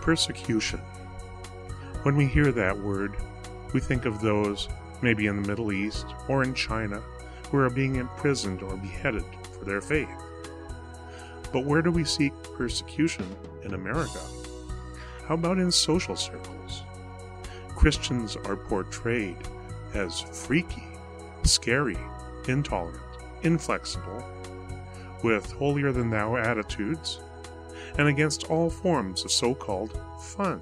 Persecution. When we hear that word, we think of those, maybe in the Middle East or in China, who are being imprisoned or beheaded for their faith. But where do we see persecution in America? How about in social circles? Christians are portrayed as freaky, scary, intolerant, inflexible, with holier than thou attitudes, and against all forms of so called fun.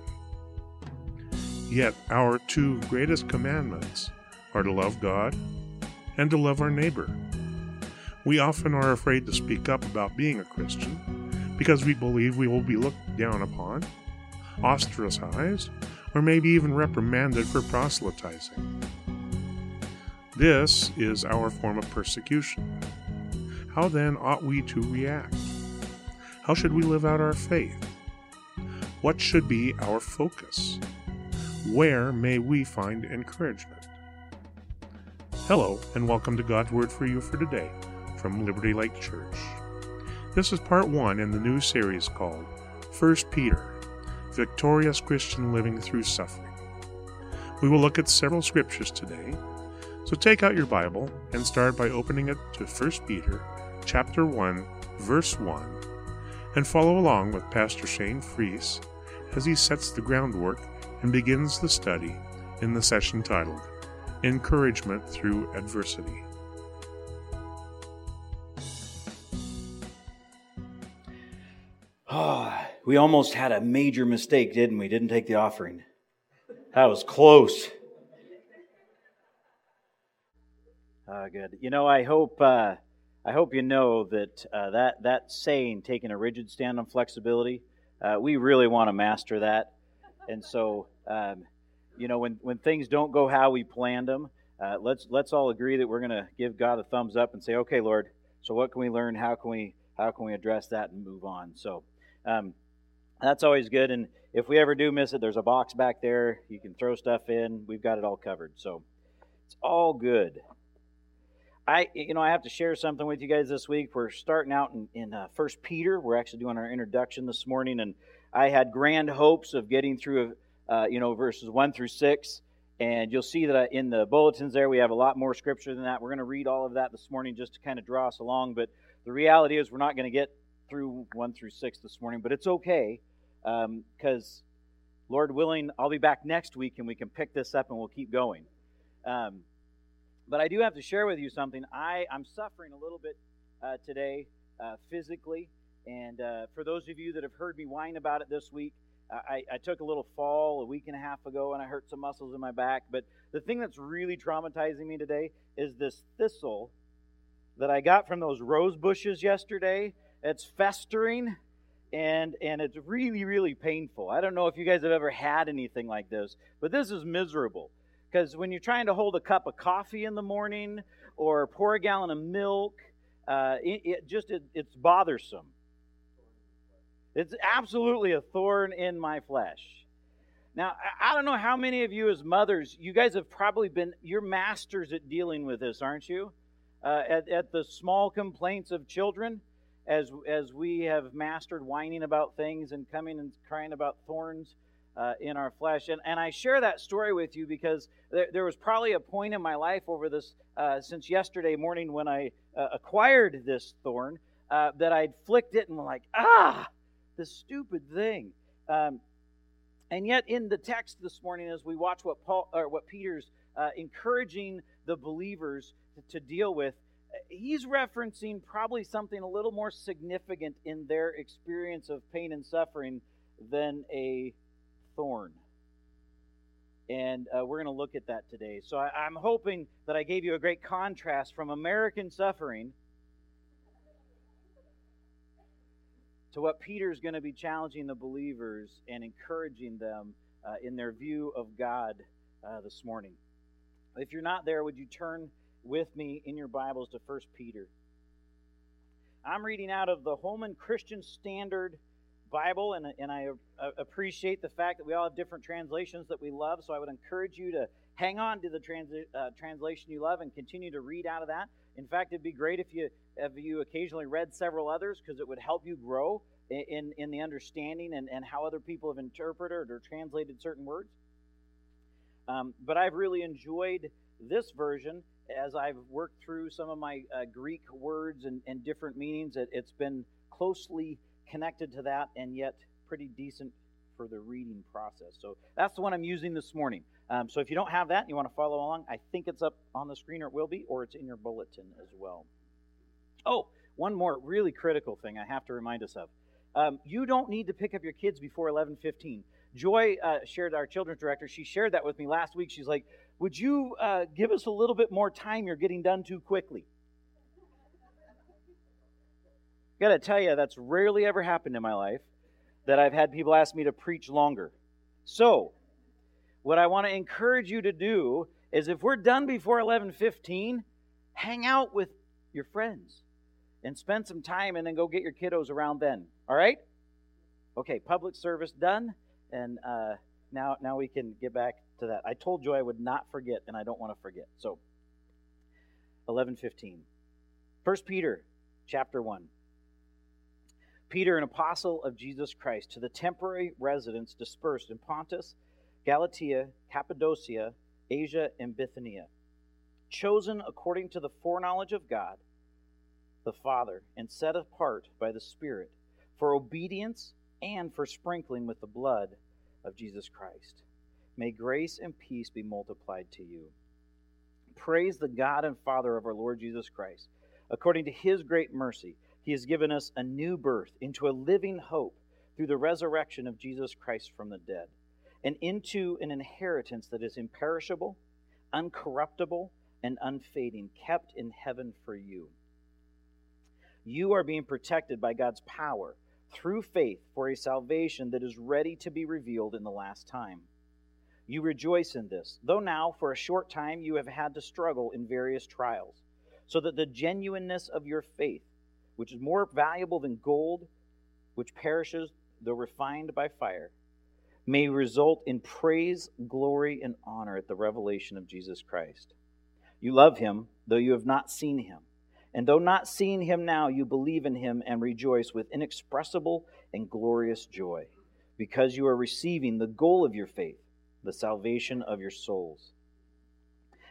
Yet our two greatest commandments are to love God and to love our neighbor. We often are afraid to speak up about being a Christian because we believe we will be looked down upon, ostracized, or maybe even reprimanded for proselytizing. This is our form of persecution. How then ought we to react? How should we live out our faith? What should be our focus? Where may we find encouragement? Hello, and welcome to God's Word for You for today from Liberty Lake Church. This is part one in the new series called 1 Peter Victorious Christian Living Through Suffering. We will look at several scriptures today, so take out your Bible and start by opening it to 1 Peter chapter 1, verse 1 and follow along with Pastor Shane Freese as he sets the groundwork and begins the study in the session titled Encouragement Through Adversity. Oh, we almost had a major mistake, didn't we? Didn't take the offering. That was close. Uh, good. You know, I hope uh, I hope you know that uh, that that saying, taking a rigid stand on flexibility, uh, we really want to master that. And so, um, you know, when when things don't go how we planned them, uh, let's let's all agree that we're going to give God a thumbs up and say, okay, Lord. So what can we learn? How can we how can we address that and move on? So. Um, that's always good. And if we ever do miss it, there's a box back there. You can throw stuff in. We've got it all covered. So it's all good. I, you know, I have to share something with you guys this week. We're starting out in, in uh, First Peter. We're actually doing our introduction this morning, and I had grand hopes of getting through, uh, you know, verses one through six. And you'll see that in the bulletins there, we have a lot more scripture than that. We're going to read all of that this morning just to kind of draw us along. But the reality is, we're not going to get through one through six this morning, but it's okay because, um, Lord willing, I'll be back next week and we can pick this up and we'll keep going. Um, but I do have to share with you something. I, I'm suffering a little bit uh, today uh, physically. And uh, for those of you that have heard me whine about it this week, I, I, took a little fall a week and a half ago and I hurt some muscles in my back. But the thing that's really traumatizing me today is this thistle that I got from those rose bushes yesterday. It's festering and and it's really really painful. I don't know if you guys have ever had anything like this, but this is miserable. Because when you're trying to hold a cup of coffee in the morning or pour a gallon of milk, uh, it, it, just it, it's bothersome. It's absolutely a thorn in my flesh. Now, I don't know how many of you, as mothers, you guys have probably been, you're masters at dealing with this, aren't you? Uh, at, at the small complaints of children, as, as we have mastered whining about things and coming and crying about thorns uh, in our flesh. And, and I share that story with you because there, there was probably a point in my life over this, uh, since yesterday morning when I uh, acquired this thorn, uh, that I'd flicked it and like, ah, this stupid thing. Um, and yet, in the text this morning, as we watch what Paul or what Peter's uh, encouraging the believers to, to deal with, he's referencing probably something a little more significant in their experience of pain and suffering than a thorn. And uh, we're going to look at that today. So I, I'm hoping that I gave you a great contrast from American suffering to what Peter's going to be challenging the believers and encouraging them uh, in their view of God uh, this morning. If you're not there, would you turn with me in your Bibles to 1 Peter? I'm reading out of the Holman Christian Standard Bible, and, and I uh, appreciate the fact that we all have different translations that we love. So I would encourage you to hang on to the trans, uh, translation you love and continue to read out of that. In fact, it'd be great if you have you occasionally read several others because it would help you grow in, in the understanding and, and how other people have interpreted or translated certain words? Um, but I've really enjoyed this version as I've worked through some of my uh, Greek words and, and different meanings. It, it's been closely connected to that and yet pretty decent for the reading process. So that's the one I'm using this morning. Um, so if you don't have that and you want to follow along, I think it's up on the screen or it will be, or it's in your bulletin as well. Oh, one more really critical thing I have to remind us of. Um, you don't need to pick up your kids before 11:15. Joy uh, shared our children's director. She shared that with me last week. She's like, "Would you uh, give us a little bit more time? You're getting done too quickly." Got to tell you, that's rarely ever happened in my life that I've had people ask me to preach longer. So, what I want to encourage you to do is if we're done before 11:15, hang out with your friends and spend some time and then go get your kiddos around then. All right? Okay, public service done, and uh, now now we can get back to that. I told you I would not forget, and I don't want to forget. So, 11:15. First Peter, chapter one. Peter, an apostle of Jesus Christ, to the temporary residents dispersed in Pontus, Galatia, Cappadocia, Asia, and Bithynia, chosen according to the foreknowledge of God the Father, and set apart by the Spirit for obedience and for sprinkling with the blood of Jesus Christ. May grace and peace be multiplied to you. Praise the God and Father of our Lord Jesus Christ. According to his great mercy, he has given us a new birth into a living hope through the resurrection of Jesus Christ from the dead, and into an inheritance that is imperishable, uncorruptible, and unfading, kept in heaven for you you are being protected by God's power through faith for a salvation that is ready to be revealed in the last time. You rejoice in this, though now for a short time you have had to struggle in various trials, so that the genuineness of your faith, which is more valuable than gold, which perishes though refined by fire, may result in praise, glory, and honor at the revelation of Jesus Christ. You love him, though you have not seen him. And though not seeing him now, you believe in him and rejoice with inexpressible and glorious joy, because you are receiving the goal of your faith, the salvation of your souls.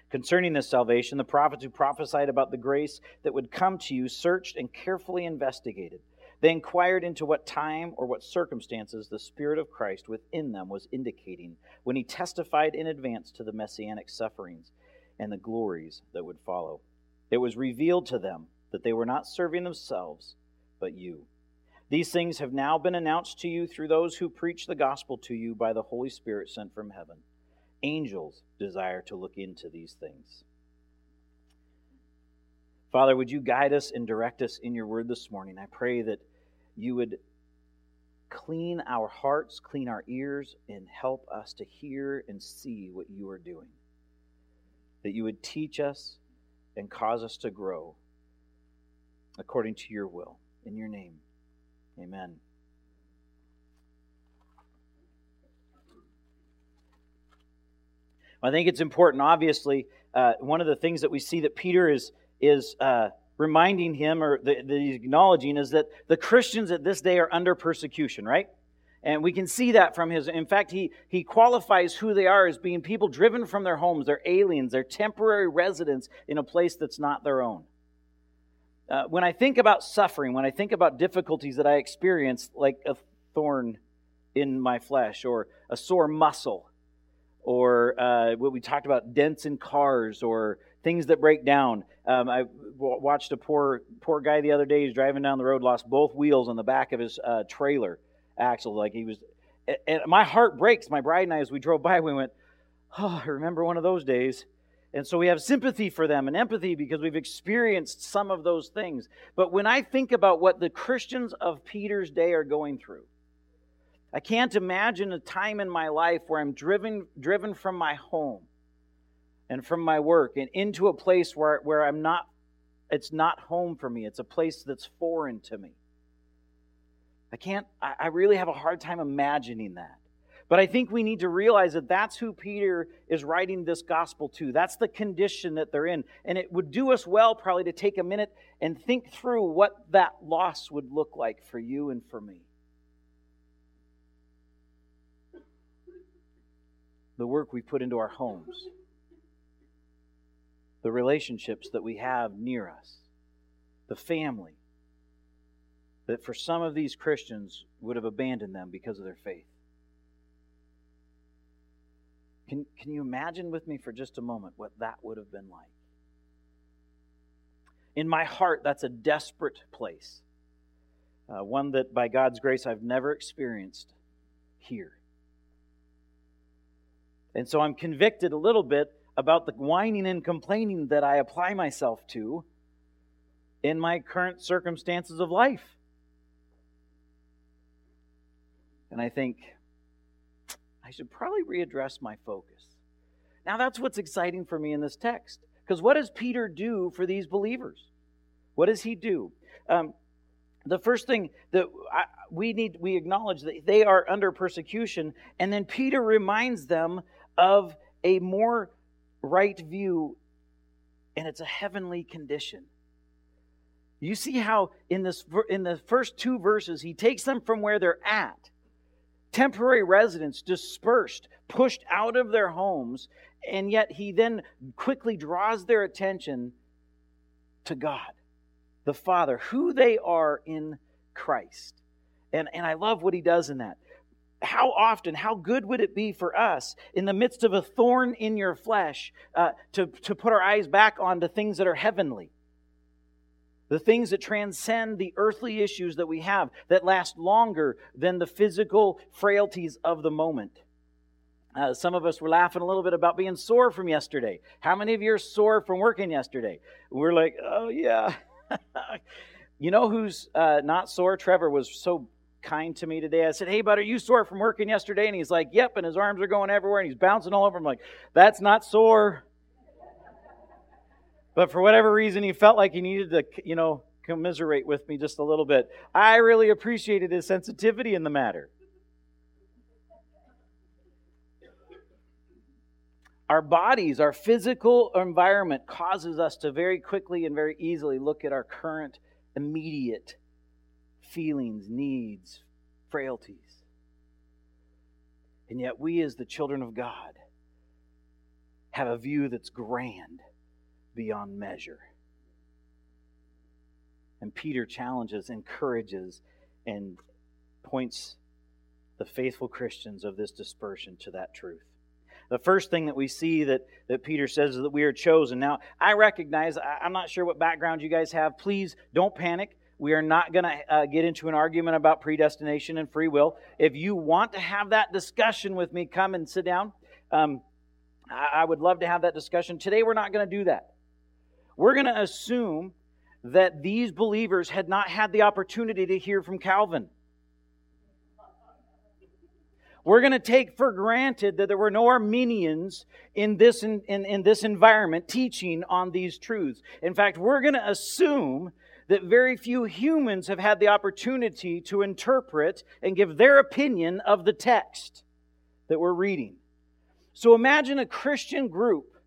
Concerning this salvation, the prophets who prophesied about the grace that would come to you searched and carefully investigated. They inquired into what time or what circumstances the Spirit of Christ within them was indicating when he testified in advance to the messianic sufferings and the glories that would follow. It was revealed to them that they were not serving themselves, but you. These things have now been announced to you through those who preach the gospel to you by the Holy Spirit sent from heaven. Angels desire to look into these things. Father, would you guide us and direct us in your word this morning? I pray that you would clean our hearts, clean our ears, and help us to hear and see what you are doing. That you would teach us and cause us to grow according to your will. In your name, amen. I think it's important. Obviously, uh, one of the things that we see that Peter is is uh, reminding him, or that he's acknowledging, is that the Christians at this day are under persecution. Right? And we can see that from his, in fact, he, he qualifies who they are as being people driven from their homes. They're aliens, they're temporary residents in a place that's not their own. Uh, when I think about suffering, when I think about difficulties that I experience, like a thorn in my flesh, or a sore muscle, or uh, what we talked about, dents in cars, or things that break down. Um, I w- watched a poor poor guy the other day. He's driving down the road, lost both wheels on the back of his uh, trailer axle. Like he was, and my heart breaks. My bride and I, as we drove by, we went, "Oh, I remember one of those days." And so we have sympathy for them and empathy because we've experienced some of those things. But when I think about what the Christians of Peter's day are going through, I can't imagine a time in my life where I'm driven driven from my home and from my work and into a place where, where I'm not it's not home for me. It's a place that's foreign to me. I can't, I really have a hard time imagining that. But I think we need to realize that that's who Peter is writing this gospel to. That's the condition that they're in. And it would do us well probably to take a minute and think through what that loss would look like for you and for me. The work we put into our homes, the relationships that we have near us, the family, that for some of these Christians would have abandoned them because of their faith. Can, can you imagine with me for just a moment what that would have been like? In my heart, that's a desperate place. Uh, one that, by God's grace, I've never experienced here. And so I'm convicted a little bit about the whining and complaining that I apply myself to in my current circumstances of life. And I think, I should probably readdress my focus. Now, that's what's exciting for me in this text. Because what does Peter do for these believers? What does he do? Um, the first thing that I, we need, we acknowledge that they are under persecution, and then Peter reminds them of a more right view, and it's a heavenly condition. You see how in this in the first two verses he takes them from where they're at temporary residents dispersed, pushed out of their homes, and yet he then quickly draws their attention to God, the Father, who they are in Christ. And, and I love what he does in that. How often, how good would it be for us in the midst of a thorn in your flesh uh, to, to put our eyes back on the things that are heavenly? the things that transcend the earthly issues that we have, that last longer than the physical frailties of the moment. Uh, some of us were laughing a little bit about being sore from yesterday. How many of you are sore from working yesterday? We're like, oh, yeah. you know who's uh, not sore? Trevor was so kind to me today. I said, Hey, bud, are you sore from working yesterday? And he's like, Yep. And his arms are going everywhere and he's bouncing all over. I'm like, That's not sore. But for whatever reason, he felt like he needed to, you know, commiserate with me just a little bit. I really appreciated his sensitivity in the matter. Our bodies, our physical environment causes us to very quickly and very easily look at our current, immediate feelings, needs, frailties. And yet, we as the children of God have a view that's grand beyond measure. And Peter challenges, encourages, and points the faithful Christians of this dispersion to that truth. The first thing that we see that, that Peter says is that we are chosen. Now, I recognize, I, am not sure what background you guys have. Please don't panic. We are not going to uh, get into an argument about predestination and free will. If you want to have that discussion with me, come and sit down. Um, I, I would love to have that discussion. Today, we're not going to do that. We're going to assume that these believers had not had the opportunity to hear from Calvin. We're going to take for granted that there were no Arminians in this, in, in, in this environment teaching on these truths. In fact, we're going to assume that very few humans have had the opportunity to interpret and give their opinion of the text that we're reading. So imagine a Christian group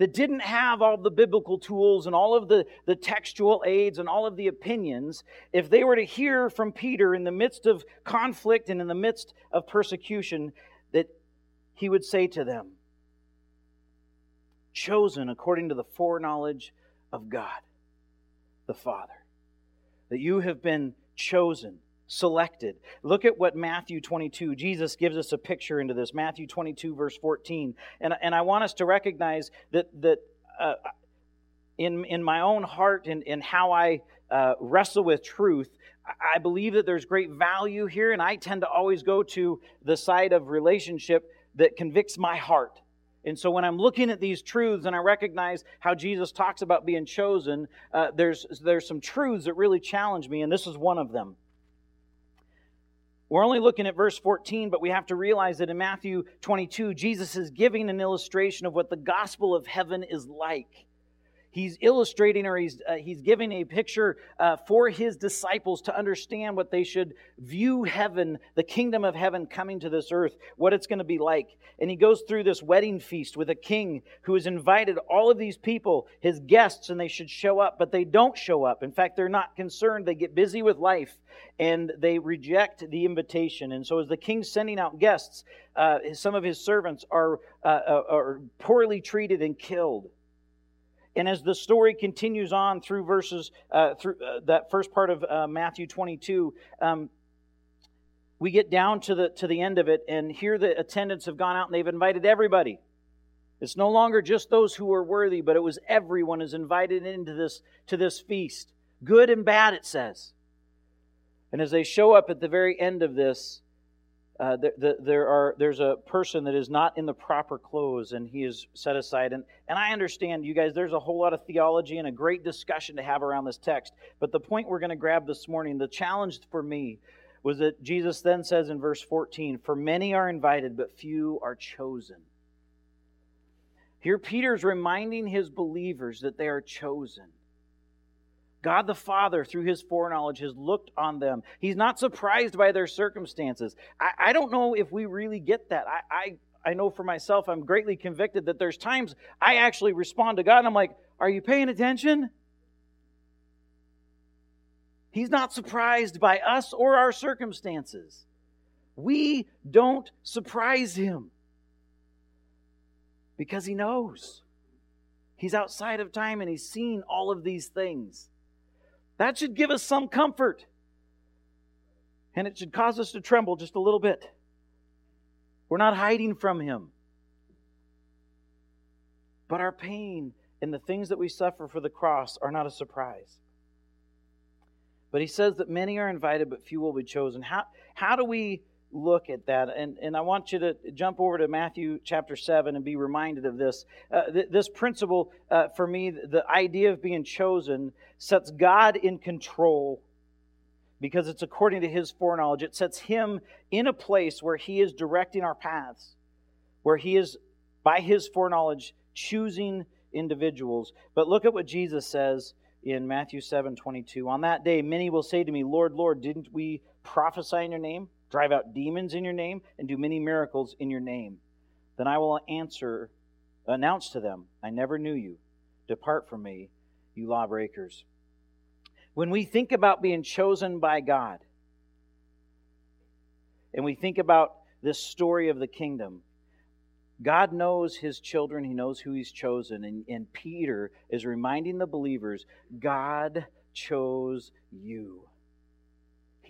that didn't have all the biblical tools and all of the, the textual aids and all of the opinions, if they were to hear from Peter in the midst of conflict and in the midst of persecution, that he would say to them, Chosen according to the foreknowledge of God, the Father, that you have been chosen selected. Look at what Matthew 22, Jesus gives us a picture into this. Matthew 22, verse 14. And, and I want us to recognize that, that uh, in, in my own heart and in how I uh, wrestle with truth, I believe that there's great value here, and I tend to always go to the side of relationship that convicts my heart. And so when I'm looking at these truths and I recognize how Jesus talks about being chosen, uh, there's, there's some truths that really challenge me, and this is one of them. We're only looking at verse 14, but we have to realize that in Matthew 22, Jesus is giving an illustration of what the gospel of heaven is like. He's illustrating or he's, uh, he's giving a picture uh, for his disciples to understand what they should view heaven, the kingdom of heaven coming to this earth, what it's going to be like. And he goes through this wedding feast with a king who has invited all of these people, his guests, and they should show up, but they don't show up. In fact, they're not concerned. They get busy with life and they reject the invitation. And so, as the king's sending out guests, uh, some of his servants are, uh, uh are poorly treated and killed. And as the story continues on through verses, uh, through uh, that first part of uh, Matthew 22, um, we get down to the, to the end of it, and here the attendants have gone out and they've invited everybody. It's no longer just those who are worthy, but it was everyone is invited into this, to this feast. Good and bad, it says. And as they show up at the very end of this, uh, the, the, there are there's a person that is not in the proper clothes and he is set aside. And and i understand you guys there's a whole lot of theology and a great discussion to have around this text. But the point we're going to grab this morning the challenge for me was that jesus then says in verse 14 for many are invited but few are chosen. Here peter's reminding his believers that they are chosen God the Father, through his foreknowledge, has looked on them. He's not surprised by their circumstances. I, I don't know if we really get that. I, I, I know for myself, I'm greatly convicted that there's times I actually respond to God and I'm like, Are you paying attention? He's not surprised by us or our circumstances. We don't surprise him because he knows. He's outside of time and he's seen all of these things. That should give us some comfort. And it should cause us to tremble just a little bit. We're not hiding from Him. But our pain and the things that we suffer for the cross are not a surprise. But He says that many are invited, but few will be chosen. How, how do we look at that. And, and I want you to jump over to Matthew chapter 7 and be reminded of this. Uh, th- this principle, uh, for me, the idea of being chosen sets God in control because it's according to his foreknowledge. It sets him in a place where he is directing our paths, where he is, by his foreknowledge, choosing individuals. But look at what Jesus says in Matthew 7 22. On that day, many will say to me, Lord, Lord, didn't we prophesy in your name? Drive out demons in your name, and do many miracles in your name. Then I will answer, announce to them, I never knew you. Depart from me, you lawbreakers. When we think about being chosen by God, and we think about this story of the kingdom, God knows his children, he knows who he's chosen. And, and Peter is reminding the believers God chose you.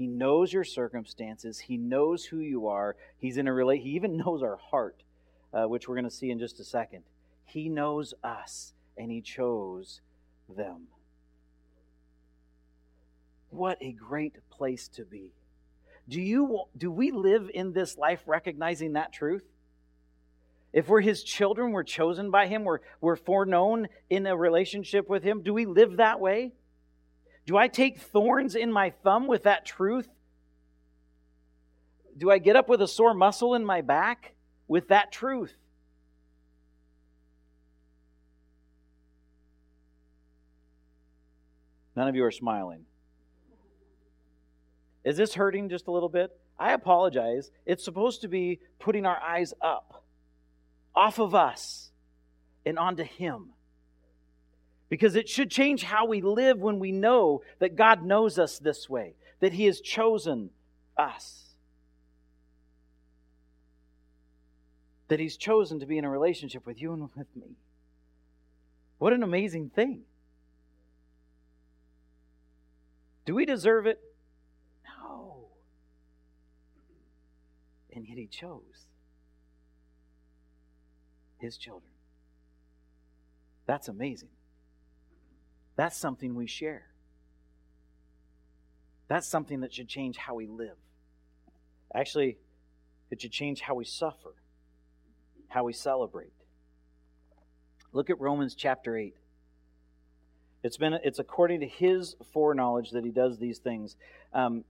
He knows your circumstances. He knows who you are. He's in a relate. He even knows our heart, uh, which we're going to see in just a second. He knows us, and He chose them. What a great place to be. Do you do we live in this life recognizing that truth? If we're his children, we're chosen by him, we're, we're foreknown in a relationship with him, do we live that way? Do I take thorns in my thumb with that truth? Do I get up with a sore muscle in my back with that truth? None of you are smiling. Is this hurting just a little bit? I apologize. It's supposed to be putting our eyes up, off of us, and onto Him because it should change how we live when we know that God knows us this way, that He has chosen us, that He's chosen to be in a relationship with you and with me. What an amazing thing. Do we deserve it? No. And yet He chose His children. That's amazing. That's something we share. That's something that should change how we live. Actually, it should change how we suffer, how we celebrate. Look at Romans chapter 8. It's been it's according to his foreknowledge that he does these things. Um,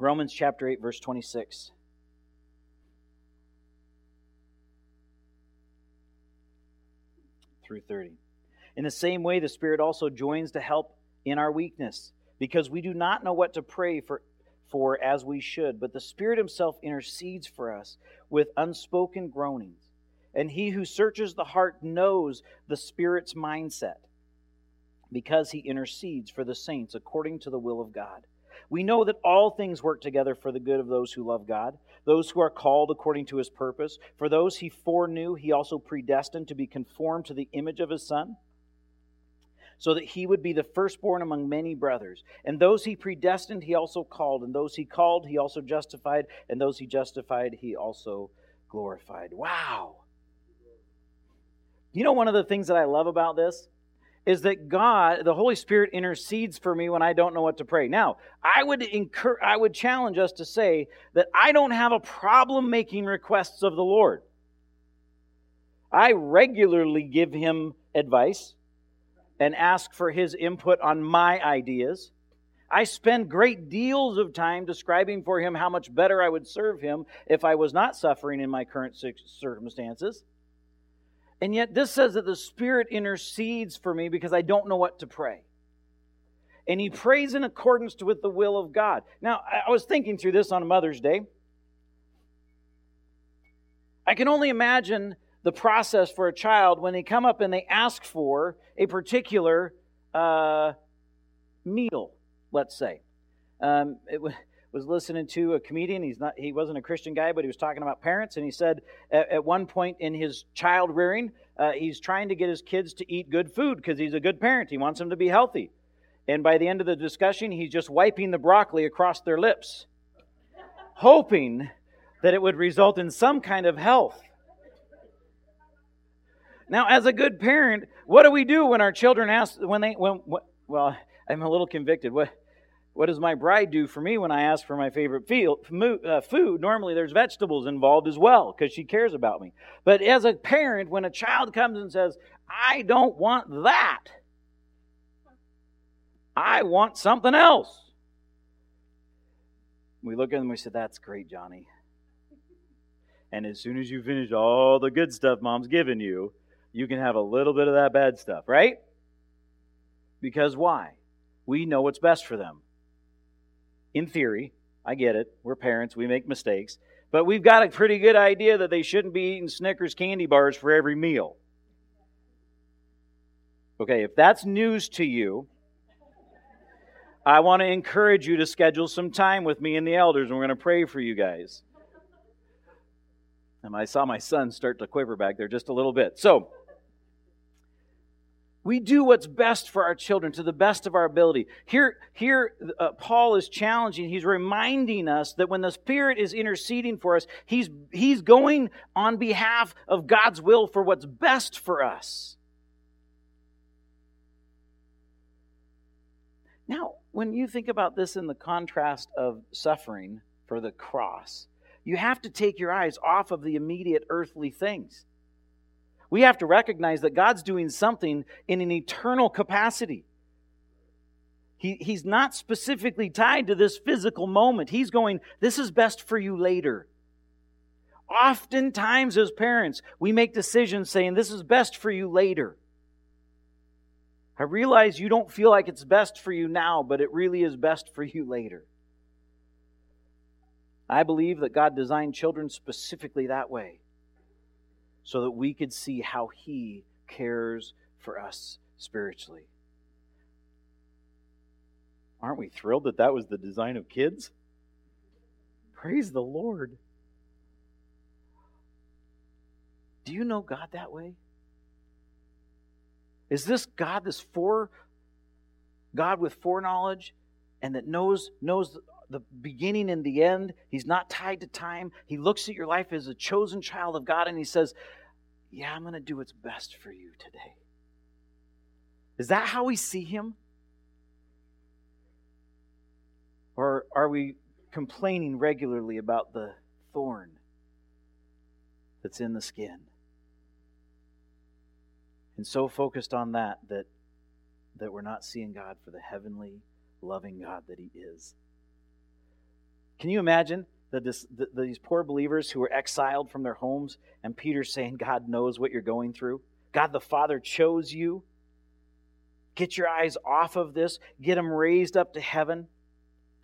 Romans chapter 8, verse 26. Through 30. In the same way, the Spirit also joins to help in our weakness, because we do not know what to pray for, for as we should, but the Spirit Himself intercedes for us with unspoken groanings. And He who searches the heart knows the Spirit's mindset, because He intercedes for the saints according to the will of God. We know that all things work together for the good of those who love God, those who are called according to his purpose. For those he foreknew, he also predestined to be conformed to the image of his Son, so that he would be the firstborn among many brothers. And those he predestined, he also called. And those he called, he also justified. And those he justified, he also glorified. Wow. You know, one of the things that I love about this? is that God, the Holy Spirit, intercedes for me when I don't know what to pray. Now, I would incur, I would challenge us to say that I don't have a problem making requests of the Lord. I regularly give him advice and ask for his input on my ideas. I spend great deals of time describing for him how much better I would serve him if I was not suffering in my current circumstances. And yet, this says that the Spirit intercedes for me because I don't know what to pray. And he prays in accordance with the will of God. Now, I was thinking through this on Mother's Day. I can only imagine the process for a child when they come up and they ask for a particular uh, meal, let's say. Um, it, was listening to a comedian. He's not he wasn't a Christian guy, but he was talking about parents, and he said at, at one point in his child rearing, uh, he's trying to get his kids to eat good food because he's a good parent. He wants them to be healthy. And by the end of the discussion, he's just wiping the broccoli across their lips, hoping that it would result in some kind of health. Now, as a good parent, what do we do when our children ask when they when well, I'm a little convicted. What what does my bride do for me when I ask for my favorite uh, food? Normally, there's vegetables involved as well because she cares about me. But as a parent, when a child comes and says, I don't want that, I want something else. We look at them and we say, That's great, Johnny. And as soon as you finish all the good stuff mom's given you, you can have a little bit of that bad stuff, right? Because why? We know what's best for them in theory, I get it. We're parents, we make mistakes. But we've got a pretty good idea that they shouldn't be eating Snickers candy bars for every meal. Okay, if that's news to you, I want to encourage you to schedule some time with me and the elders, and we're going to pray for you guys. And I saw my son start to quiver back there just a little bit. So, we do what's best for our children to the best of our ability. Here, here uh, Paul is challenging, he's reminding us that when the Spirit is interceding for us, he's, he's going on behalf of God's will for what's best for us. Now, when you think about this in the contrast of suffering for the cross, you have to take your eyes off of the immediate earthly things we have to recognize that God's doing something in an eternal capacity. He, he's not specifically tied to this physical moment. He's going, This is best for you later. Oftentimes, as parents, we make decisions saying, This is best for you later. I realize you don't feel like it's best for you now, but it really is best for you later. I believe that God designed children specifically that way so that we could see how He cares for us spiritually. Aren't we thrilled that that was the design of kids? Praise the Lord. Do you know God that way? Is this God, this fore God with foreknowledge and that knows knows the beginning and the end. He's not tied to time. He looks at your life as a chosen child of God and he says, Yeah, I'm going to do what's best for you today. Is that how we see him? Or are we complaining regularly about the thorn that's in the skin? And so focused on that that that we're not seeing God for the heavenly, loving God that He is. Can you imagine that this, the, these poor believers who were exiled from their homes and Peter saying, God knows what you're going through? God the Father chose you. Get your eyes off of this, get them raised up to heaven.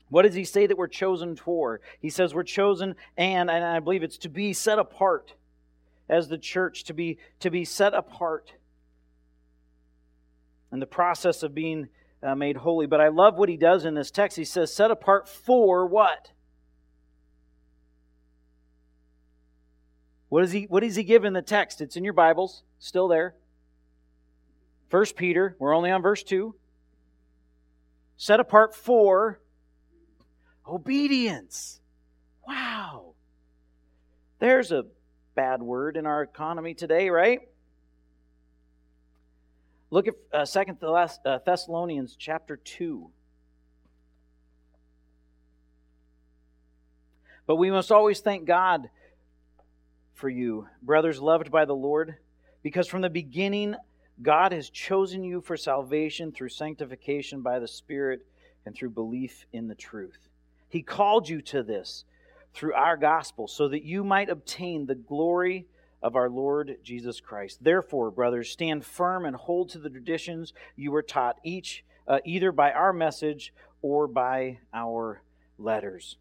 What does he say that we're chosen for? He says we're chosen and, and I believe it's to be set apart as the church, to be, to be set apart in the process of being uh, made holy. But I love what he does in this text. He says, set apart for what? What, is he, what does he give in the text? It's in your Bibles, still there. First Peter, we're only on verse 2. Set apart for obedience. Wow. There's a bad word in our economy today, right? Look at uh, Second uh, Thessalonians chapter 2. But we must always thank God for you, brothers loved by the Lord, because from the beginning God has chosen you for salvation through sanctification by the Spirit and through belief in the truth. He called you to this through our gospel so that you might obtain the glory of our Lord Jesus Christ. Therefore, brothers, stand firm and hold to the traditions you were taught, each uh, either by our message or by our letters.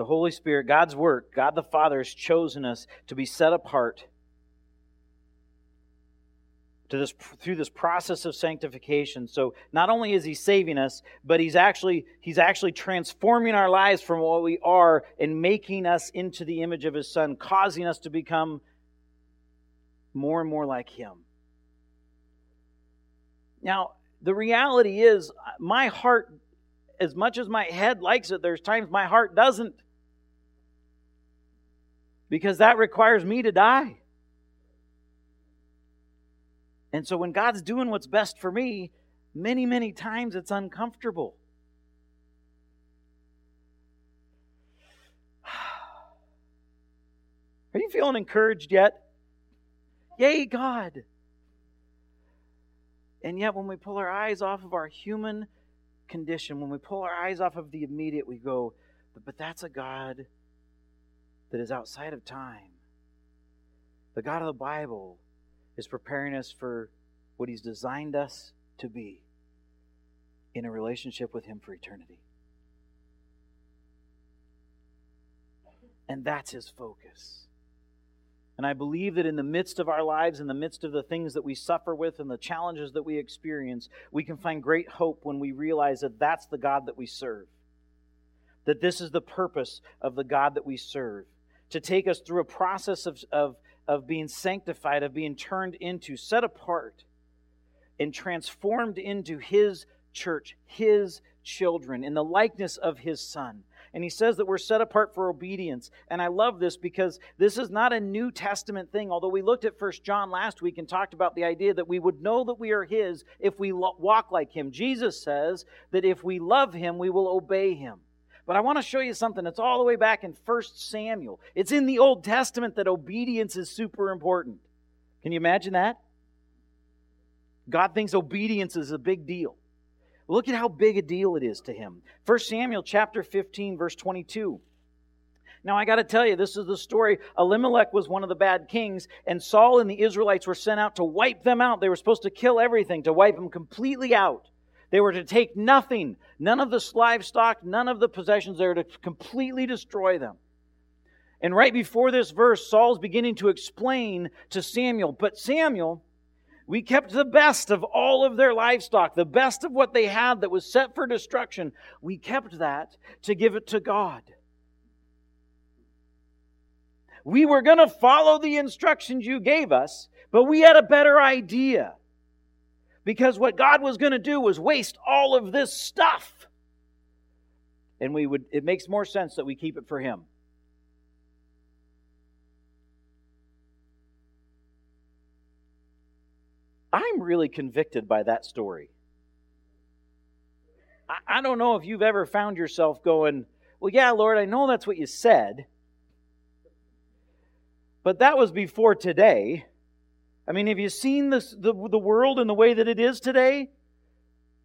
The Holy Spirit, God's work, God the Father has chosen us to be set apart to this through this process of sanctification. So not only is he saving us, but he's actually he's actually transforming our lives from what we are and making us into the image of his son, causing us to become more and more like him. Now, the reality is my heart as much as my head likes it, there's times my heart doesn't because that requires me to die. And so when God's doing what's best for me, many, many times it's uncomfortable. Are you feeling encouraged yet? Yay, God. And yet, when we pull our eyes off of our human condition, when we pull our eyes off of the immediate, we go, but that's a God that is outside of time. The God of the Bible is preparing us for what He's designed us to be in a relationship with Him for eternity. And that's His focus. And I believe that in the midst of our lives, in the midst of the things that we suffer with and the challenges that we experience, we can find great hope when we realize that that's the God that we serve. That this is the purpose of the God that we serve to take us through a process of, of, of being sanctified, of being turned into, set apart, and transformed into His church, His children, in the likeness of His Son. And he says that we're set apart for obedience. And I love this because this is not a New Testament thing. Although we looked at First John last week and talked about the idea that we would know that we are his if we walk like him. Jesus says that if we love him, we will obey him. But I want to show you something that's all the way back in 1 Samuel. It's in the Old Testament that obedience is super important. Can you imagine that? God thinks obedience is a big deal. Look at how big a deal it is to him. 1 Samuel chapter 15 verse 22. Now I got to tell you this is the story Elimelech was one of the bad kings and Saul and the Israelites were sent out to wipe them out. They were supposed to kill everything, to wipe them completely out. They were to take nothing, none of the livestock, none of the possessions. They were to completely destroy them. And right before this verse, Saul's beginning to explain to Samuel, but Samuel, we kept the best of all of their livestock, the best of what they had that was set for destruction. We kept that to give it to God. We were going to follow the instructions you gave us, but we had a better idea. Because what God was going to do was waste all of this stuff. And we would it makes more sense that we keep it for him. I'm really convicted by that story. I, I don't know if you've ever found yourself going, Well, yeah, Lord, I know that's what you said, but that was before today. I mean, have you seen this, the, the world in the way that it is today?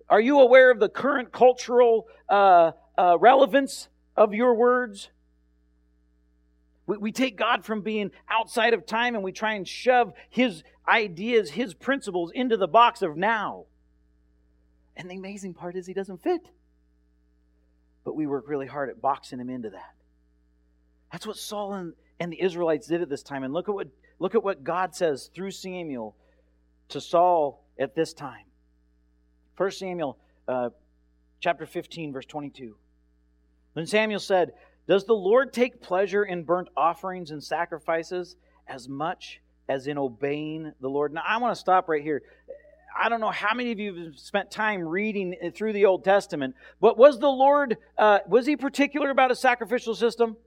Are you aware of the current cultural uh, uh, relevance of your words? We, we take God from being outside of time and we try and shove His ideas, His principles into the box of now. And the amazing part is He doesn't fit. But we work really hard at boxing Him into that. That's what Saul and, and the Israelites did at this time. And look at what look at what God says through Samuel to Saul at this time. 1 Samuel uh, chapter 15, verse 22. Then Samuel said, Does the Lord take pleasure in burnt offerings and sacrifices as much as in obeying the Lord? Now, I want to stop right here. I don't know how many of you have spent time reading through the Old Testament, but was the Lord, uh, was he particular about a sacrificial system?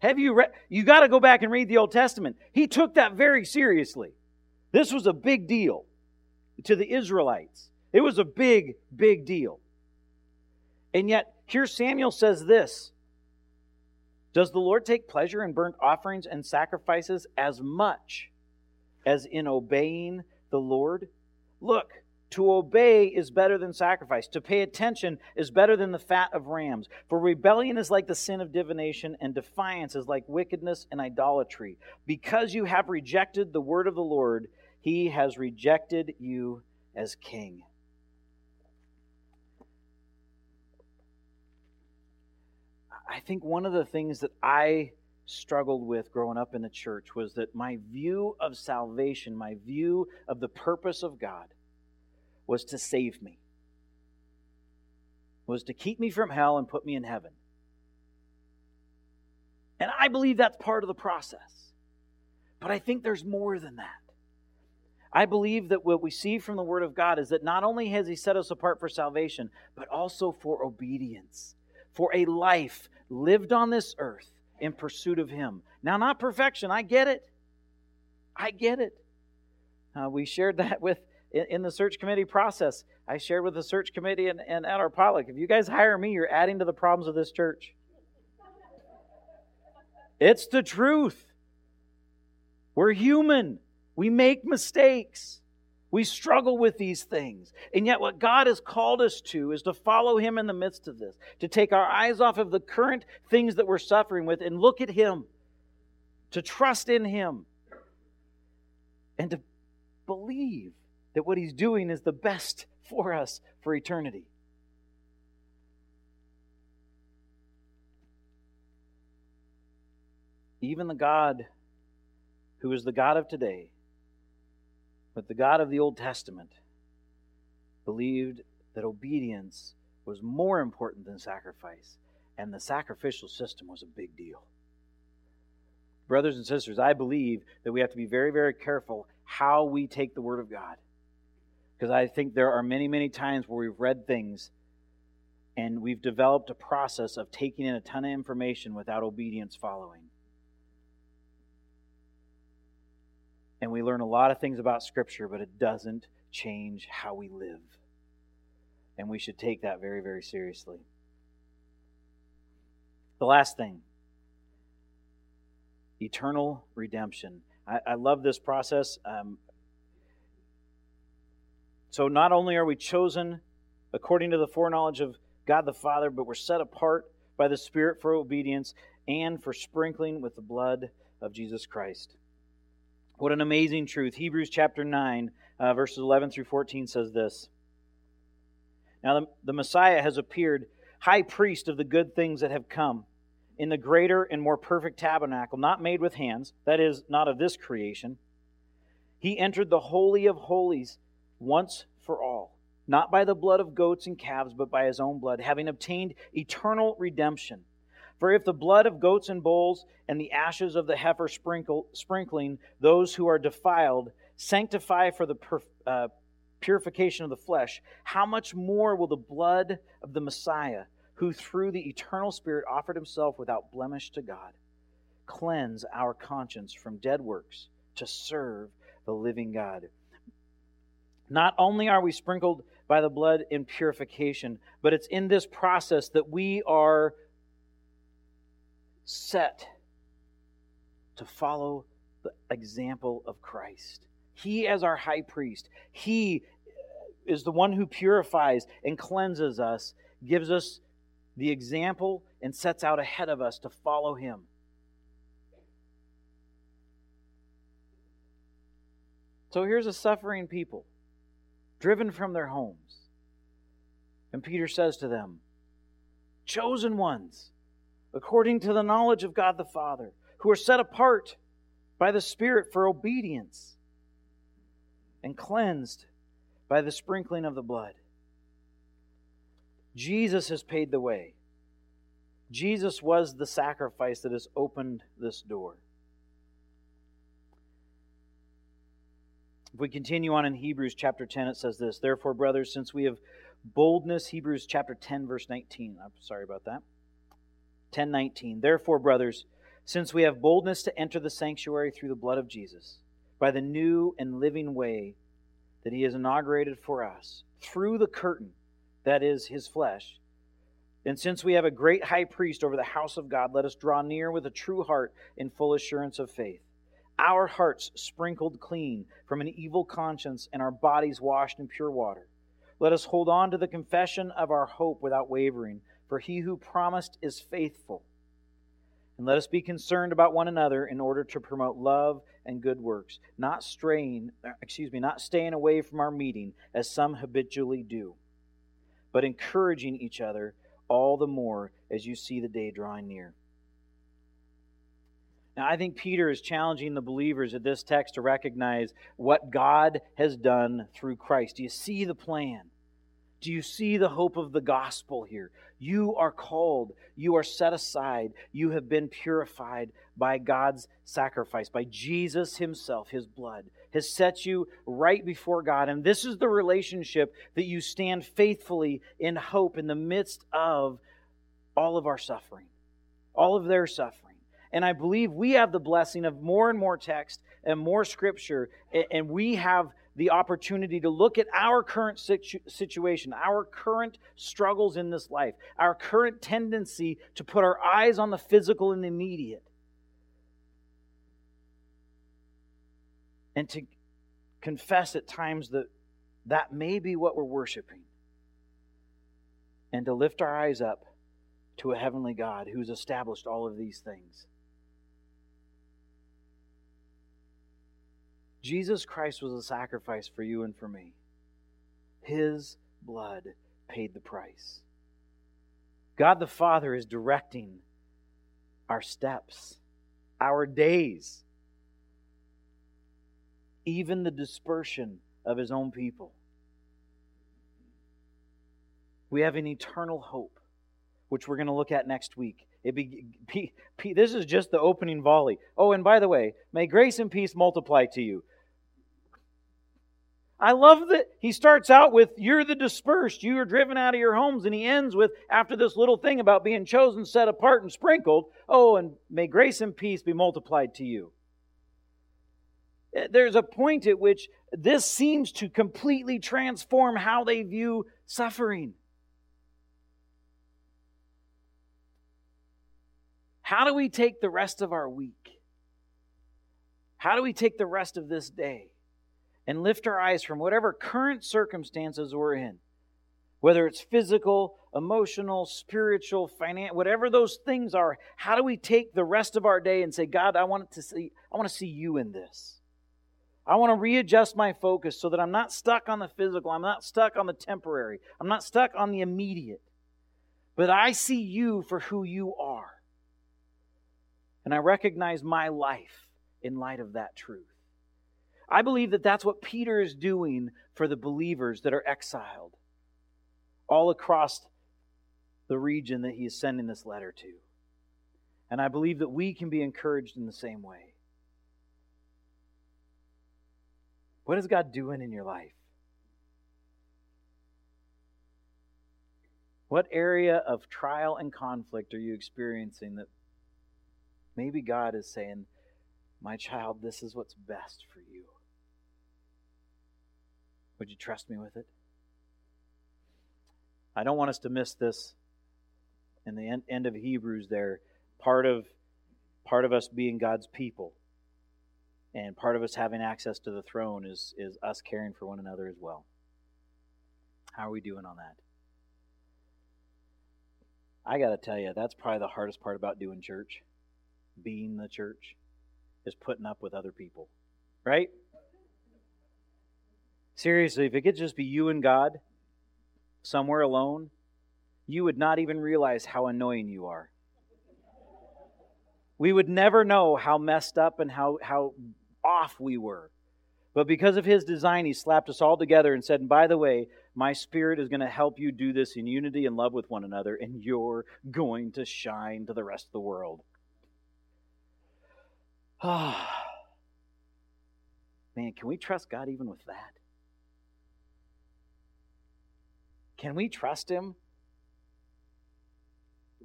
Have you read? You got to go back and read the Old Testament. He took that very seriously. This was a big deal to the Israelites. It was a big, big deal. And yet, here Samuel says this Does the Lord take pleasure in burnt offerings and sacrifices as much as in obeying the Lord? Look, to obey is better than sacrifice. To pay attention is better than the fat of rams. For rebellion is like the sin of divination, and defiance is like wickedness and idolatry. Because you have rejected the word of the Lord, he has rejected you as king. I think one of the things that I struggled with growing up in the church was that my view of salvation, my view of the purpose of God, was to save me, was to keep me from hell and put me in heaven. And I believe that's part of the process. But I think there's more than that. I believe that what we see from the Word of God is that not only has He set us apart for salvation, but also for obedience, for a life lived on this earth in pursuit of Him. Now, not perfection, I get it. I get it. Uh, we shared that with in, in, the search committee process. I shared with the search committee and, and at our. If you guys hire me, you're adding to the problems of this church. It's the truth. We're human. We make mistakes. We struggle with these things. And yet, what God has called us to is to follow Him in the midst of this, to take our eyes off of the current things that we're suffering with and look at Him, to trust in Him, and to believe that what He's doing is the best for us for eternity. Even the God who is the God of today but the God of the Old Testament believed that obedience was more important than sacrifice, and the sacrificial system was a big deal. Brothers and sisters, I believe that we have to be very, very careful how we take the Word of God. Because I think there are many, many times where we've read things and we've developed a process of taking in a ton of information without obedience following. and we learn a lot of things about Scripture, but it doesn't change how we live. And we should take that very, very seriously. The last thing eternal redemption. I, I love this process. Um, so, not only are we chosen according to the foreknowledge of God the Father, but we're set apart by the Spirit for obedience and for sprinkling with the blood of Jesus Christ. What an amazing truth. Hebrews chapter 9, uh, verses 11 through 14 says this. Now, the, the Messiah has appeared, high priest of the good things that have come, in the greater and more perfect tabernacle, not made with hands, that is, not of this creation. He entered the Holy of Holies once for all, not by the blood of goats and calves, but by his own blood, having obtained eternal redemption. For if the blood of goats and bulls and the ashes of the heifer sprinkle, sprinkling those who are defiled sanctify for the pur, uh, purification of the flesh, how much more will the blood of the Messiah, who through the eternal Spirit offered himself without blemish to God, cleanse our conscience from dead works to serve the living God? Not only are we sprinkled by the blood in purification, but it's in this process that we are set to follow the example of Christ. He, as our high priest, He uh, is the one who purifies and cleanses us, gives us the example and sets out ahead of us to follow him. So here's a suffering people, driven from their homes. And Peter says to them, Chosen ones, according to the knowledge of God the Father, who are set apart by the Spirit for obedience and cleansed by the sprinkling of the blood. Jesus has paid the way. Jesus was the sacrifice that has opened this door. If we continue on in Hebrews chapter 10, it says this Therefore, brothers, since we have boldness, Hebrews chapter 10, verse 19. I'm sorry about that. 10 19. Therefore, brothers, since we have boldness to enter the sanctuary through the blood of Jesus, by the new and living way that he has inaugurated for us, through the curtain, that is his flesh. And since we have a great high priest over the house of God, let us draw near with a true heart in full assurance of faith. Our hearts sprinkled clean from an evil conscience and our bodies washed in pure water. Let us hold on to the confession of our hope without wavering, for he who promised is faithful. And let us be concerned about one another in order to promote love and good works, not straying, excuse me, not staying away from our meeting as some habitually do, but encouraging each other all the more as you see the day drawing near. Now, I think Peter is challenging the believers of this text to recognize what God has done through Christ. Do you see the plan? Do you see the hope of the gospel here? You are called, you are set aside, you have been purified by God's sacrifice, by Jesus Himself, His blood has set you right before God. And this is the relationship that you stand faithfully in hope in the midst of all of our suffering, all of their suffering. And I believe we have the blessing of more and more text and more scripture, and we have the opportunity to look at our current situ- situation, our current struggles in this life, our current tendency to put our eyes on the physical and immediate, and to confess at times that that may be what we're worshiping, and to lift our eyes up to a heavenly God who's established all of these things. Jesus Christ was a sacrifice for you and for me. His blood paid the price. God the Father is directing our steps, our days, even the dispersion of His own people. We have an eternal hope, which we're going to look at next week. Be, this is just the opening volley. Oh, and by the way, may grace and peace multiply to you. I love that he starts out with, You're the dispersed, you are driven out of your homes. And he ends with, after this little thing about being chosen, set apart, and sprinkled, Oh, and may grace and peace be multiplied to you. Eh, there's a point at which this seems to completely transform how they view suffering. How do we take the rest of our week? How do we take the rest of this day? And lift our eyes from whatever current circumstances we're in, whether it's physical, emotional, spiritual, financial, whatever those things are, how do we take the rest of our day and say, God, I want to see, I want to see you in this. I want to readjust my focus so that I'm not stuck on the physical, I'm not stuck on the temporary, I'm not stuck on the immediate, but I see you for who you are. And I recognize my life in light of that truth. I believe that that's what Peter is doing for the believers that are exiled all across the region that he is sending this letter to. And I believe that we can be encouraged in the same way. What is God doing in your life? What area of trial and conflict are you experiencing that maybe God is saying, My child, this is what's best for you? Would you trust me with it? I don't want us to miss this in the end, end of Hebrews there. Part of part of us being God's people and part of us having access to the throne is is us caring for one another as well. How are we doing on that? I got to tell you, that's probably the hardest part about doing church, being the church, is putting up with other people. Right? Seriously, if it could just be you and God somewhere alone, you would not even realize how annoying you are. We would never know how messed up and how, how off we were. But because of his design, he slapped us all together and said, and by the way, my spirit is going to help you do this in unity and love with one another, and you're going to shine to the rest of the world. Ah. Man, can we trust God even with that? Can we trust him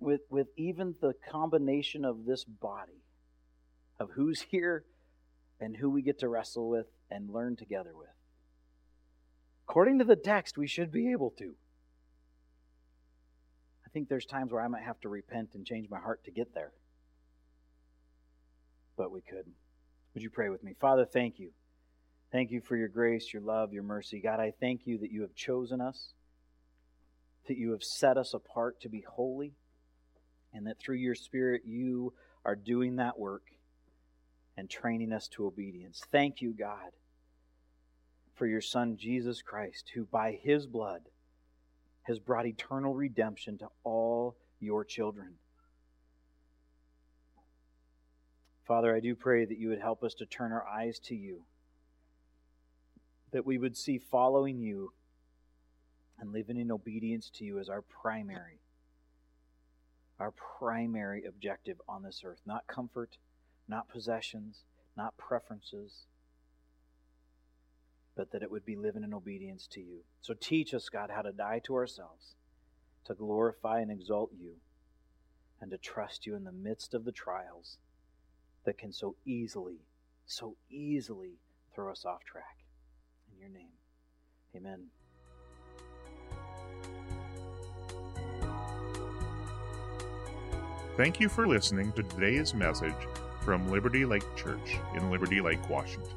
with, with even the combination of this body, of who's here and who we get to wrestle with and learn together with. According to the text, we should be able to. I think there's times where I might have to repent and change my heart to get there. But we could. Would you pray with me? Father, thank you. Thank you for your grace, your love, your mercy. God, I thank you that you have chosen us, that you have set us apart to be holy, and that through your Spirit you are doing that work and training us to obedience. Thank you, God, for your Son, Jesus Christ, who by his blood has brought eternal redemption to all your children. Father, I do pray that you would help us to turn our eyes to you, that we would see following you and living in obedience to you as our primary, our primary objective on this earth. Not comfort, not possessions, not preferences, but that it would be living in obedience to you. So teach us, God, how to die to ourselves, to glorify and exalt you, and to trust you in the midst of the trials that can so easily, so easily throw us off track. In your name, amen. Thank you for listening to today's message from Liberty Lake Church in Liberty Lake, Washington.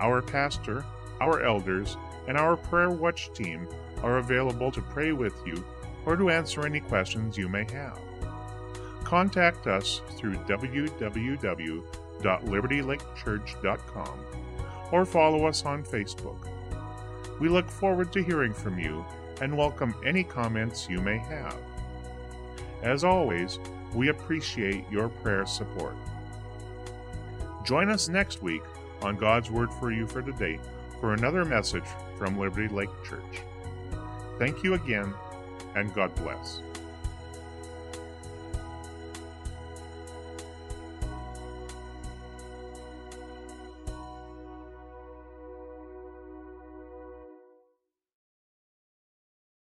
Our pastor, our elders, and our prayer watch team are available to pray with you or to answer any questions you may have. Contact us through www.libertylakechurch.com or follow us on Facebook. We look forward to hearing from you and welcome any comments you may have. As always, we appreciate your prayer support. Join us next week on God's Word for You for today for another message from Liberty Lake Church. Thank you again, and God bless.